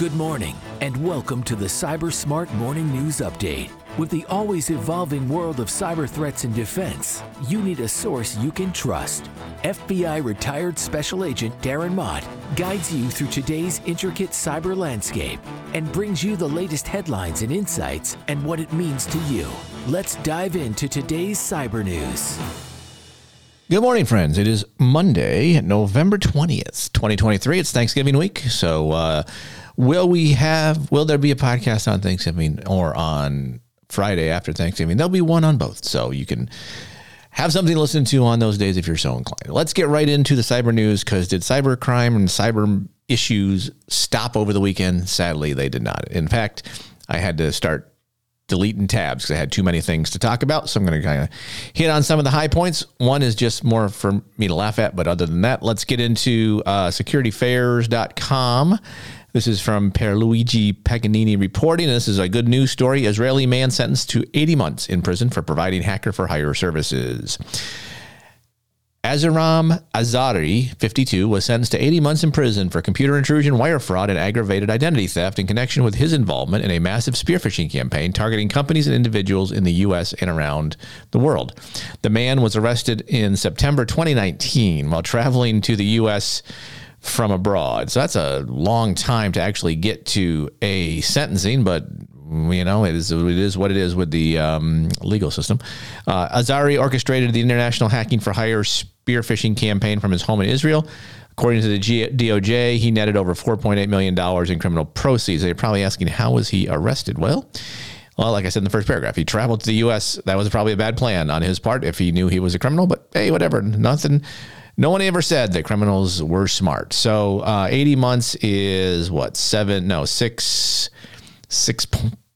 Good morning, and welcome to the Cyber Smart Morning News Update. With the always evolving world of cyber threats and defense, you need a source you can trust. FBI retired Special Agent Darren Mott guides you through today's intricate cyber landscape and brings you the latest headlines and insights and what it means to you. Let's dive into today's cyber news. Good morning, friends. It is Monday, November 20th, 2023. It's Thanksgiving week. So, uh, will we have, will there be a podcast on Thanksgiving or on Friday after Thanksgiving? There'll be one on both. So you can have something to listen to on those days if you're so inclined. Let's get right into the cyber news because did cyber crime and cyber issues stop over the weekend? Sadly, they did not. In fact, I had to start deleting tabs because I had too many things to talk about. So I'm going to kind of hit on some of the high points. One is just more for me to laugh at, but other than that, let's get into uh, securityaffairs.com. This is from Pierluigi Paganini reporting. This is a good news story. Israeli man sentenced to 80 months in prison for providing hacker for hire services. Aviram Azari, 52, was sentenced to 80 months in prison for computer intrusion, wire fraud, and aggravated identity theft in connection with his involvement in a massive spear phishing campaign targeting companies and individuals in the U.S. and around the world. The man was arrested in September 2019 while traveling to the U.S. from abroad. So that's a long time to actually get to a sentencing, but you know, it is it is what it is with the um, legal system. Uh, Azari orchestrated the international hacking for hire spear phishing campaign from his home in Israel. According to the G- DOJ, he netted over $4.8 million in criminal proceeds. They're probably asking, how was he arrested? Well, well, like I said in the first paragraph, he traveled to the U.S. That was probably a bad plan on his part if he knew he was a criminal. But hey, whatever. Nothing. No one ever said that criminals were smart. So uh, 80 months is what seven? No, six, six,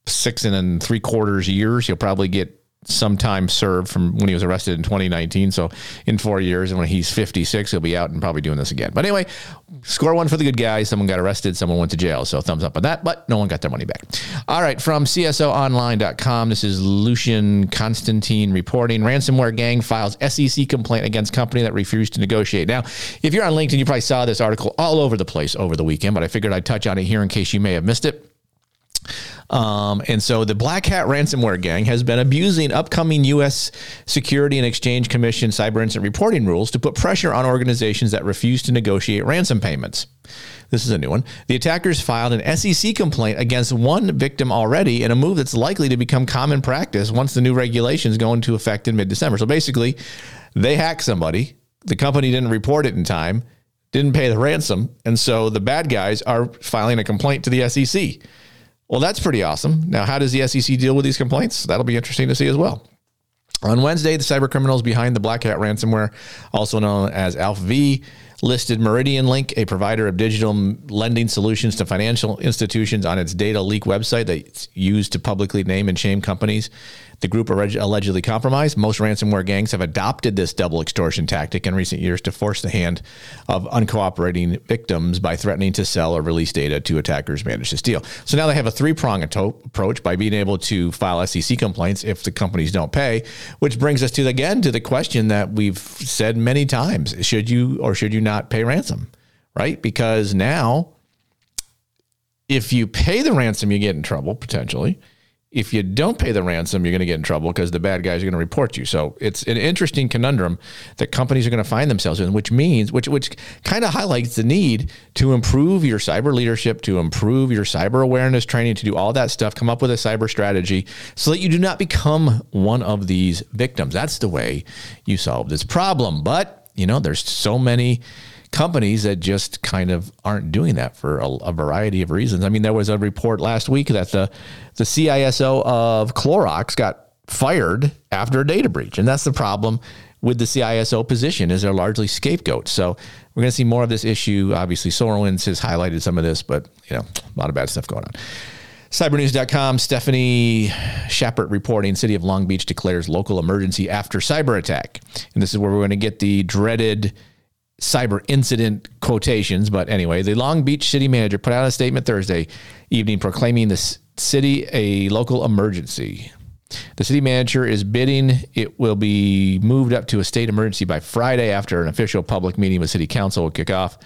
six and three quarters years. You'll probably get some time served from when he was arrested in 2019. So in four years, and when he's 56, he'll be out and probably doing this again. But anyway, score one for the good guy. Someone got arrested, someone went to jail. So thumbs up on that, but no one got their money back. All right, from CSOonline.com, this is Lucian Constantine reporting. Ransomware gang files SEC complaint against company that refused to negotiate. Now, if you're on LinkedIn, you probably saw this article all over the place over the weekend, but I figured I'd touch on it here in case you may have missed it. Um, and so the BlackCat ransomware gang has been abusing upcoming U.S. Security and Exchange Commission cyber incident reporting rules to put pressure on organizations that refuse to negotiate ransom payments. This is a new one. The attackers filed an SEC complaint against one victim already in a move that's likely to become common practice once the new regulations go into effect in mid December. So basically, they hacked somebody, the company didn't report it in time, didn't pay the ransom, and so the bad guys are filing a complaint to the SEC. Well, that's pretty awesome. Now, how does the SEC deal with these complaints? That'll be interesting to see as well. On Wednesday, the cyber criminals behind the BlackCat ransomware, also known as Alpha V, listed Meridian Link, a provider of digital lending solutions to financial institutions, on its data leak website that's used to publicly name and shame companies the group allegedly compromised. Most ransomware gangs have adopted this double extortion tactic in recent years to force the hand of uncooperating victims by threatening to sell or release data to attackers managed to steal. So now they have a three prong approach by being able to file SEC complaints if the companies don't pay, which brings us to again to the question that we've said many times: should you or should you not pay ransom? Right? Because now, if you pay the ransom, you get in trouble potentially if you don't pay the ransom, you're going to get in trouble because the bad guys are going to report you. So it's an interesting conundrum that companies are going to find themselves in, which means, which which kind of highlights the need to improve your cyber leadership, to improve your cyber awareness training, to do all that stuff, come up with a cyber strategy so that you do not become one of these victims. That's the way you solve this problem. But you know, there's so many companies that just kind of aren't doing that for a, a, variety of reasons. I mean, there was a report last week that the the CISO of Clorox got fired after a data breach, and that's the problem with the CISO position is they're largely scapegoats. So we're going to see more of this issue. Obviously, SolarWinds has highlighted some of this, but you know, a lot of bad stuff going on. Cybernews.com, Stephanie Schappert reporting City of Long Beach declares local emergency after cyber attack. And this is where we're going to get the dreaded cyber incident quotations. But anyway, the Long Beach city manager put out a statement Thursday evening proclaiming the city a local emergency. The city manager is bidding it will be moved up to a state emergency by Friday after an official public meeting with city council will kick off.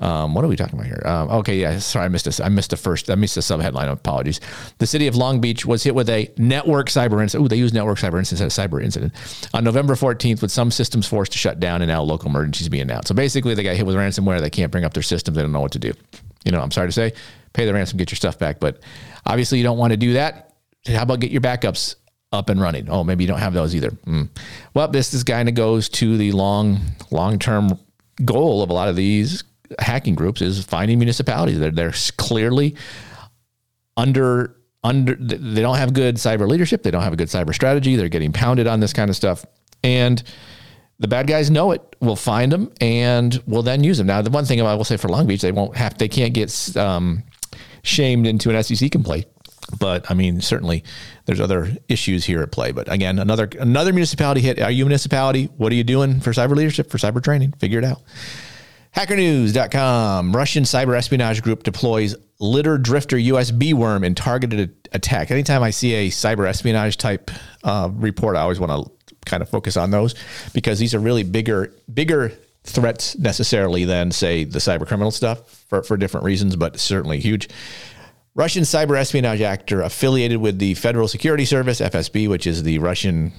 Um, what are we talking about here? Um, okay, yeah, sorry, I missed this. I missed the first. I missed the subheadline. Apologies. The city of Long Beach was hit with a network cyber incident. Ooh, they use network cyber incident instead of cyber incident on November 14th, with some systems forced to shut down and now local emergencies being announced. So basically, they got hit with ransomware. They can't bring up their systems. They don't know what to do. You know, I'm sorry to say, pay the ransom, get your stuff back. But obviously, you don't want to do that. How about get your backups up and running? Oh, maybe you don't have those either. Mm. Well, this this kind of goes to the long long term goal of a lot of these hacking groups is finding municipalities. They're, they're clearly under under they don't have good cyber leadership. They don't have a good cyber strategy. They're getting pounded on this kind of stuff, and the bad guys know it. We'll find them and we'll then use them. Now, the one thing I will say for Long Beach, they won't have. They can't get um, shamed into an SEC complaint. But I mean, certainly there's other issues here at play. But again, another another municipality hit. Are you municipality? What are you doing for cyber leadership, for cyber training? Figure it out. HackerNews.com. Russian cyber espionage group deploys litter drifter USB worm in targeted attack. Anytime I see a cyber espionage type uh, report, I always want to kind of focus on those because these are really bigger, bigger threats necessarily than say the cyber criminal stuff for, for different reasons, but certainly huge. Russian cyber espionage actor affiliated with the Federal Security Service, FSB, which is the Russian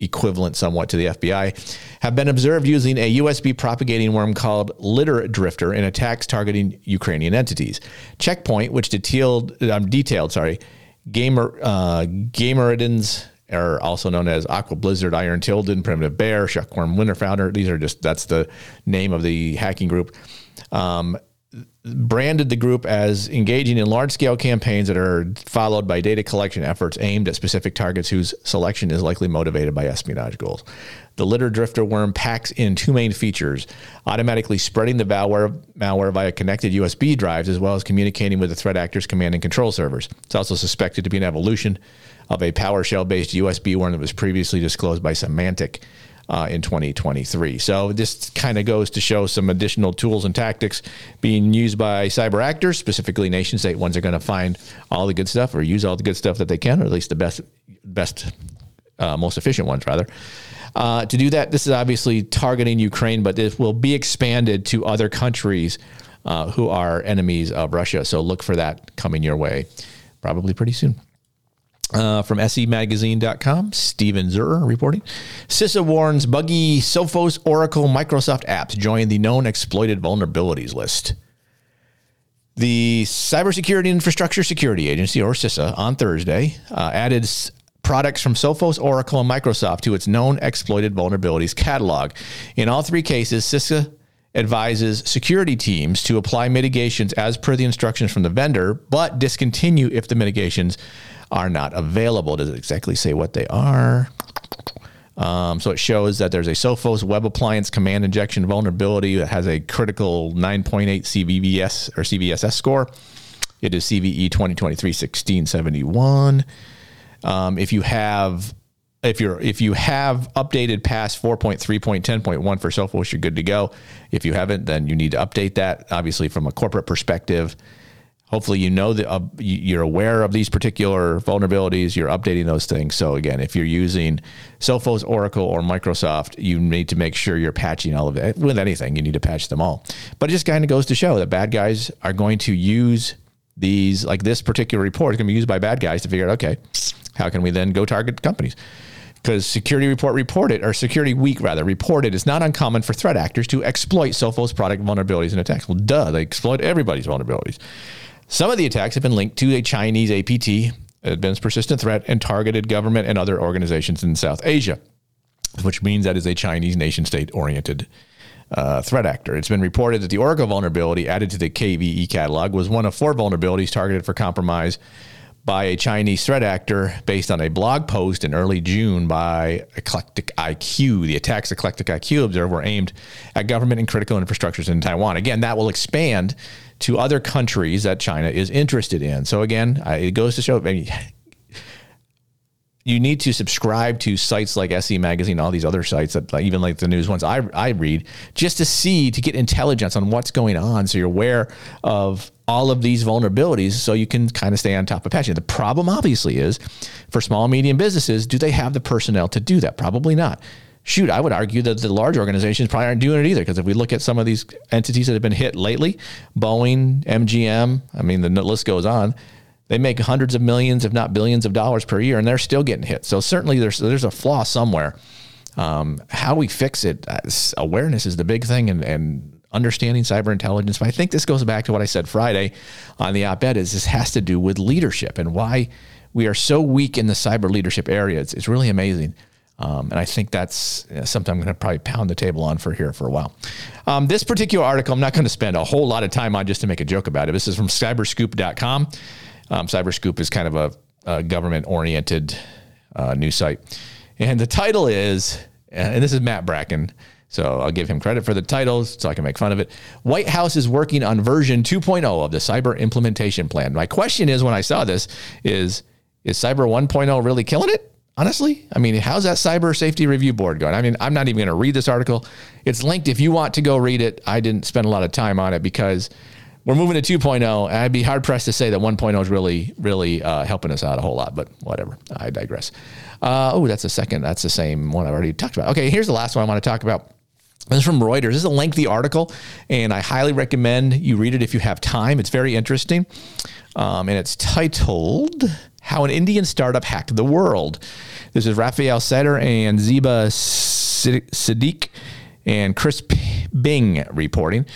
equivalent somewhat to the FBI, have been observed using a USB propagating worm called Litter Drifter in attacks targeting Ukrainian entities. Checkpoint, which detailed, um, detailed sorry, gamer uh, Gamaredons are also known as Aqua Blizzard, Iron Tilden, Primitive Bear, Shuckworm Winter Flounder. These are just that's the name of the hacking group. Um, branded the group as engaging in large scale campaigns that are followed by data collection efforts aimed at specific targets whose selection is likely motivated by espionage goals. The litter drifter worm packs in two main features automatically spreading the malware, malware via connected USB drives, as well as communicating with the threat actor's command and control servers. It's also suspected to be an evolution of a PowerShell based USB worm that was previously disclosed by Symantec uh, in 2023. So this kind of goes to show some additional tools and tactics being used by cyber actors, specifically nation state ones are going to find all the good stuff or use all the good stuff that they can, or at least the best, best, uh, most efficient ones rather. Uh, to do that, this is obviously targeting Ukraine, but this will be expanded to other countries uh, who are enemies of Russia. So look for that coming your way probably pretty soon. Uh, from scmagazine.com, Steven Zurier reporting. CISA warns buggy Sophos, Oracle, Microsoft apps join the known exploited vulnerabilities list. The Cybersecurity Infrastructure Security Agency, or CISA, on Thursday uh, added products from Sophos, Oracle, and Microsoft to its known exploited vulnerabilities catalog. In all three cases, CISA advises security teams to apply mitigations as per the instructions from the vendor, but discontinue if the mitigations are not available. Does it exactly say what they are? Um, so it shows that there's a Sophos web appliance command injection vulnerability that has a critical 9.8 CVVS or CVSS score. It is CVE 2023-1671. Um, if you have if you're if you have updated past 4.3.10.1 for Sophos, you're good to go. If you haven't, then you need to update that. Obviously, from a corporate perspective, hopefully you know that uh, you're aware of these particular vulnerabilities you're updating those things so again if you're using sophos oracle or microsoft you need to make sure you're patching all of it with anything you need to patch them all but it just kind of goes to show that bad guys are going to use these like this particular report is going to be used by bad guys to figure out okay how can we then go target companies because security report reported or security week rather reported it's not uncommon for threat actors to exploit sophos product vulnerabilities and attacks well duh they exploit everybody's vulnerabilities some of the attacks have been linked to a Chinese APT, advanced persistent threat, and targeted government and other organizations in South Asia, which means that is a Chinese nation state oriented uh, threat actor. It's been reported that the Oracle vulnerability added to the KVE catalog was one of four vulnerabilities targeted for compromise by a Chinese threat actor based on a blog post in early June by Eclectic IQ. The attacks Eclectic IQ observed were aimed at government and critical infrastructures in Taiwan. Again, that will expand to other countries that China is interested in. So again, uh, it goes to show you need to subscribe to sites like SC Magazine, all these other sites that even like the news ones I, I read, just to see to get intelligence on what's going on, so you're aware of all of these vulnerabilities, so you can kind of stay on top of patching. The problem obviously is for small and medium businesses, do they have the personnel to do that? Probably not. shoot, I would argue that the large organizations probably aren't doing it either. Because if we look at some of these entities that have been hit lately, Boeing, MGM, I mean, the list goes on. They make hundreds of millions, if not billions of dollars per year, and they're still getting hit. So certainly there's there's a flaw somewhere. Um, how we fix it, uh, awareness is the big thing, and, and understanding cyber intelligence. But I think this goes back to what I said Friday on the op-ed. Is this has to do with leadership and why we are so weak in the cyber leadership area. It's, it's really amazing. Um, and I think that's something I'm going to probably pound the table on for here for a while. Um, this particular article, I'm not going to spend a whole lot of time on just to make a joke about it. This is from cyberscoop.com. Um, Cyberscoop is kind of a, a government oriented uh, news site. And the title is, and this is Matt Bracken. So I'll give him credit for the titles so I can make fun of it. White House is working on version 2.0 of the cyber implementation plan. My question is when I saw this is is cyber 1.0 really killing it? Honestly, I mean, how's that cyber safety review board going? I mean, I'm not even going to read this article. It's linked if you want to go read it. I didn't spend a lot of time on it because we're moving to 2.0. And I'd be hard pressed to say that 1.0 is really, really uh, helping us out a whole lot, but whatever. I digress. Uh, oh, that's the second. That's the same one I've already talked about. Okay, here's the last one I want to talk about. This is from Reuters. This is a lengthy article, and I highly recommend you read it if you have time. It's very interesting. Um, and it's titled How an Indian Startup Hacked the World. This is Raphael Satter and Zeba Siddiqui and Chris Bing reporting.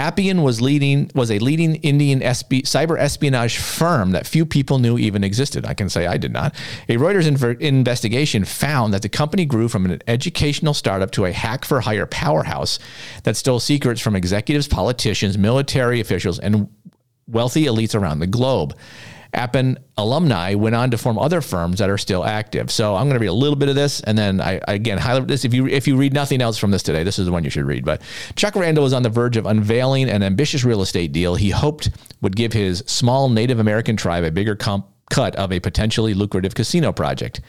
Appin was leading was a leading Indian SB, cyber espionage firm that few people knew even existed. I can say I did not. A Reuters inv- investigation found that the company grew from an educational startup to a hack for hire powerhouse that stole secrets from executives, politicians, military officials, and wealthy elites around the globe. Appin alumni went on to form other firms that are still active. So I'm going to read a little bit of this, and then I again highlight this. If you if you read nothing else from this today, this is the one you should read. But Chuck Randall was on the verge of unveiling an ambitious real estate deal he hoped would give his small Native American tribe a bigger comp- cut of a potentially lucrative casino project.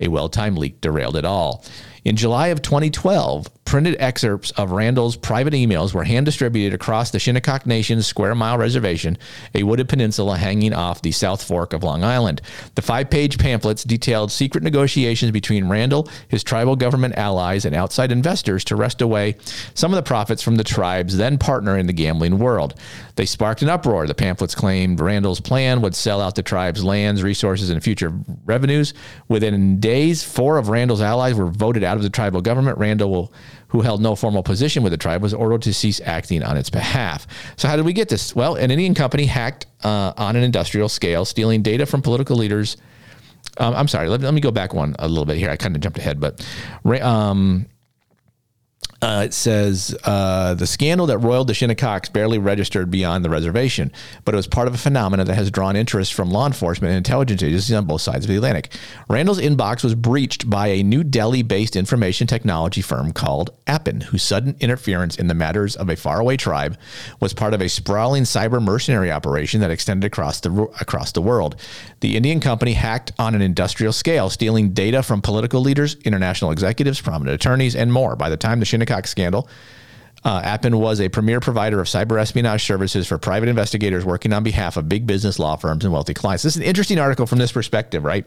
A well timed leak derailed it all. In July of 2012, printed excerpts of Randall's private emails were hand distributed across the Shinnecock Nation's Square Mile Reservation, a wooded peninsula hanging off the South Fork of Long Island. The five page pamphlets detailed secret negotiations between Randall, his tribal government allies, and outside investors to wrest away some of the profits from the tribe's then partner in the gambling world. They sparked an uproar. The pamphlets claimed Randall's plan would sell out the tribe's lands, resources, and future revenues. Within days, four of Randall's allies were voted out of the tribal government. Randall, who held no formal position with the tribe, was ordered to cease acting on its behalf. So, how did we get this? Well, an Indian company hacked uh, on an industrial scale, stealing data from political leaders. Um, I'm sorry, let, let, me go back one a little bit here. I kind of jumped ahead, but um, uh, it says uh, the scandal that roiled the Shinnecocks barely registered beyond the reservation, but it was part of a phenomenon that has drawn interest from law enforcement and intelligence agencies on both sides of the Atlantic. Randall's inbox was breached by a New Delhi based information technology firm called Appin, whose sudden interference in the matters of a faraway tribe was part of a sprawling cyber mercenary operation that extended across the, across the world. The Indian company hacked on an industrial scale, stealing data from political leaders, international executives, prominent attorneys, and more. By the time the Shinnecock Shinnecock scandal. Uh, Appin was a premier provider of cyber espionage services for private investigators working on behalf of big business law firms and wealthy clients. This is an interesting article from this perspective, right?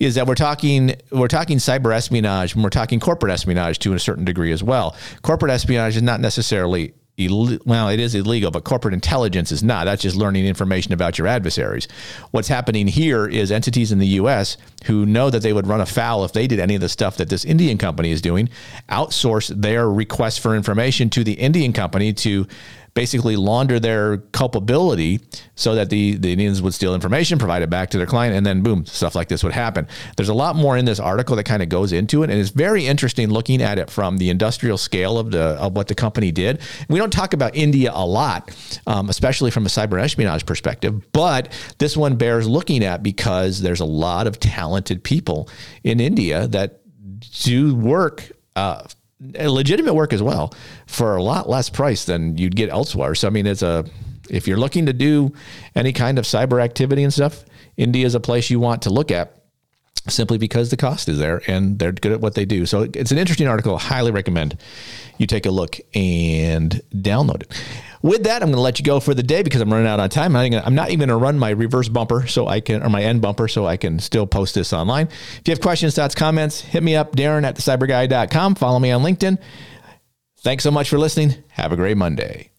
Is that we're talking we're talking cyber espionage and we're talking corporate espionage to a certain degree as well. Corporate espionage is not necessarily well, it is illegal, but corporate intelligence is not. That's just learning information about your adversaries. What's happening here is entities in the U.S. who know that they would run afoul if they did any of the stuff that this Indian company is doing, outsource their requests for information to the Indian company to basically launder their culpability so that the, the Indians would steal information, provide it back to their client, and then boom, stuff like this would happen. There's a lot more in this article that kind of goes into it, and it's very interesting looking at it from the industrial scale of the of what the company did. We don't talk about India a lot, um, especially from a cyber espionage perspective, but this one bears looking at because there's a lot of talented people in India that do work uh, legitimate work as well for a lot less price than you'd get elsewhere. So I mean, it's a if you're looking to do any kind of cyber activity and stuff, India is a place you want to look at. Simply because the cost is there and they're good at what they do. So it's an interesting article. I Highly recommend you take a look and download it. With that, I'm going to let you go for the day because I'm running out of time. I'm not even going to run my reverse bumper so I can, or my end bumper so I can still post this online. If you have questions, thoughts, comments, hit me up, Darren at thecyburguy.com. Follow me on LinkedIn. Thanks so much for listening. Have a great Monday.